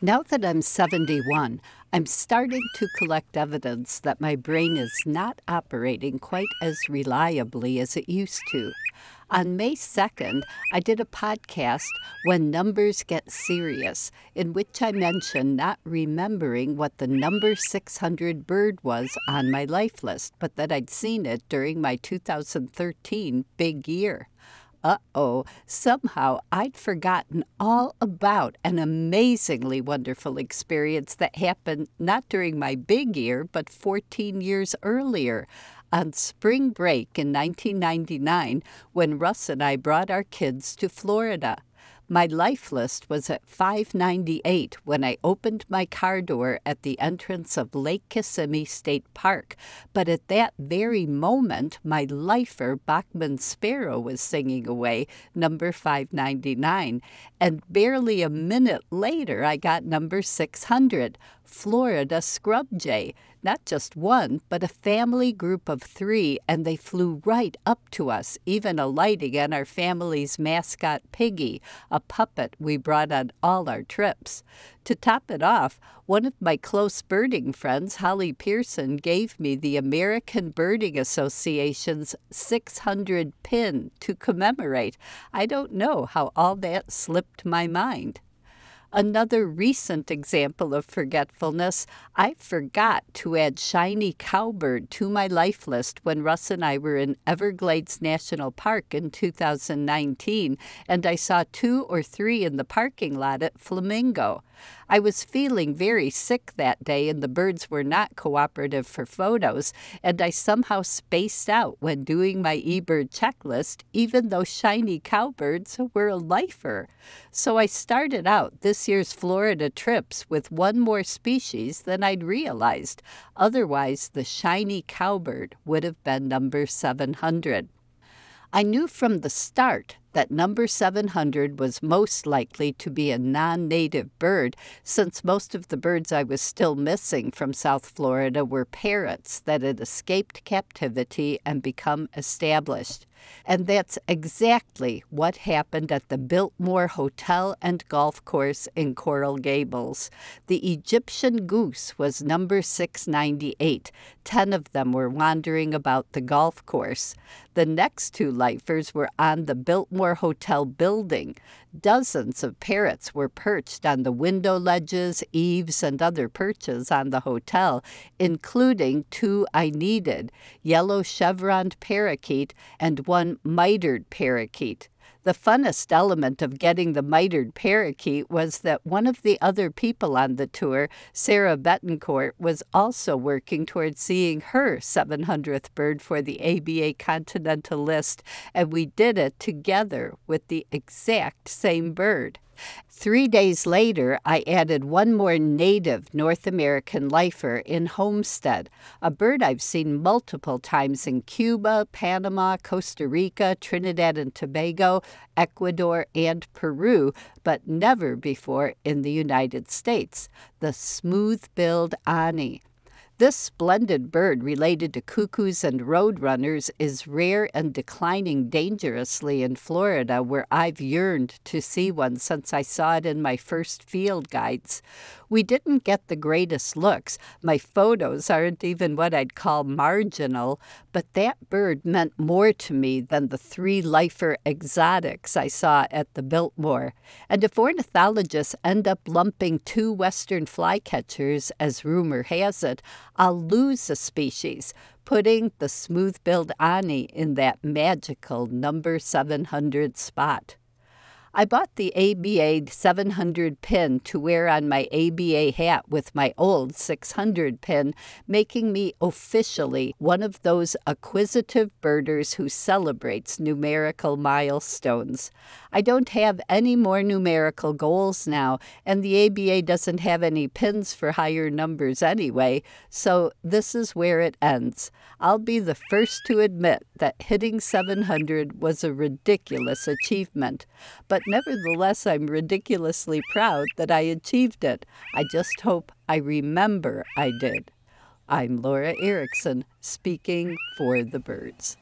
Now that I'm 71, I'm starting to collect evidence that my brain is not operating quite as reliably as it used to. On May 2nd, I did a podcast, When Numbers Get Serious, in which I mentioned not remembering what the number 600 bird was on my life list, but that I'd seen it during my 2013 big year uh oh, somehow I'd forgotten all about an amazingly wonderful experience that happened not during my big year, but 14 years earlier. On spring break in 1999, when Russ and I brought our kids to Florida. My life list was at 598 when I opened my car door at the entrance of Lake Kissimmee State Park. But at that very moment, my lifer, Bachman Sparrow, was singing away, number 599. And barely a minute later, I got number 600, Florida Scrub Jay. Not just one, but a family group of three, and they flew right up to us, even alighting on our family's mascot, Piggy, a puppet we brought on all our trips. To top it off, one of my close birding friends, Holly Pearson, gave me the American Birding Association's 600 pin to commemorate. I don't know how all that slipped my mind. Another recent example of forgetfulness, I forgot to add shiny cowbird to my life list when Russ and I were in Everglades National Park in 2019, and I saw two or three in the parking lot at Flamingo. I was feeling very sick that day, and the birds were not cooperative for photos, and I somehow spaced out when doing my eBird checklist, even though shiny cowbirds were a lifer. So I started out this year's Florida trips with one more species than I'd realized. Otherwise, the shiny cowbird would have been number 700. I knew from the start that number 700 was most likely to be a non native bird, since most of the birds I was still missing from South Florida were parrots that had escaped captivity and become established. And that's exactly what happened at the Biltmore Hotel and Golf Course in Coral Gables. The Egyptian goose was number 698. Ten of them were wandering about the golf course. The next two lifers were on the Biltmore Hotel building. Dozens of parrots were perched on the window ledges, eaves, and other perches on the hotel, including two I needed yellow chevroned parakeet and one mitered parakeet. The funnest element of getting the mitered parakeet was that one of the other people on the tour, Sarah Betancourt, was also working toward seeing her 700th bird for the ABA Continental List, and we did it together with the exact same bird. Three days later, I added one more native North American lifer in Homestead, a bird I've seen multiple times in Cuba, Panama, Costa Rica, Trinidad and Tobago, Ecuador, and Peru, but never before in the United States, the smooth billed Ani. This splendid bird, related to cuckoos and roadrunners, is rare and declining dangerously in Florida, where I've yearned to see one since I saw it in my first field guides. We didn't get the greatest looks. My photos aren't even what I'd call marginal, but that bird meant more to me than the three lifer exotics I saw at the Biltmore. And if ornithologists end up lumping two western flycatchers, as rumor has it, I'll lose a species, putting the smooth billed Ani in that magical number 700 spot. I bought the ABA 700 pin to wear on my ABA hat with my old 600 pin, making me officially one of those acquisitive birders who celebrates numerical milestones. I don't have any more numerical goals now, and the ABA doesn't have any pins for higher numbers anyway, so this is where it ends. I'll be the first to admit that hitting 700 was a ridiculous achievement, but nevertheless, I'm ridiculously proud that I achieved it. I just hope I remember I did. I'm Laura Erickson, speaking for the birds.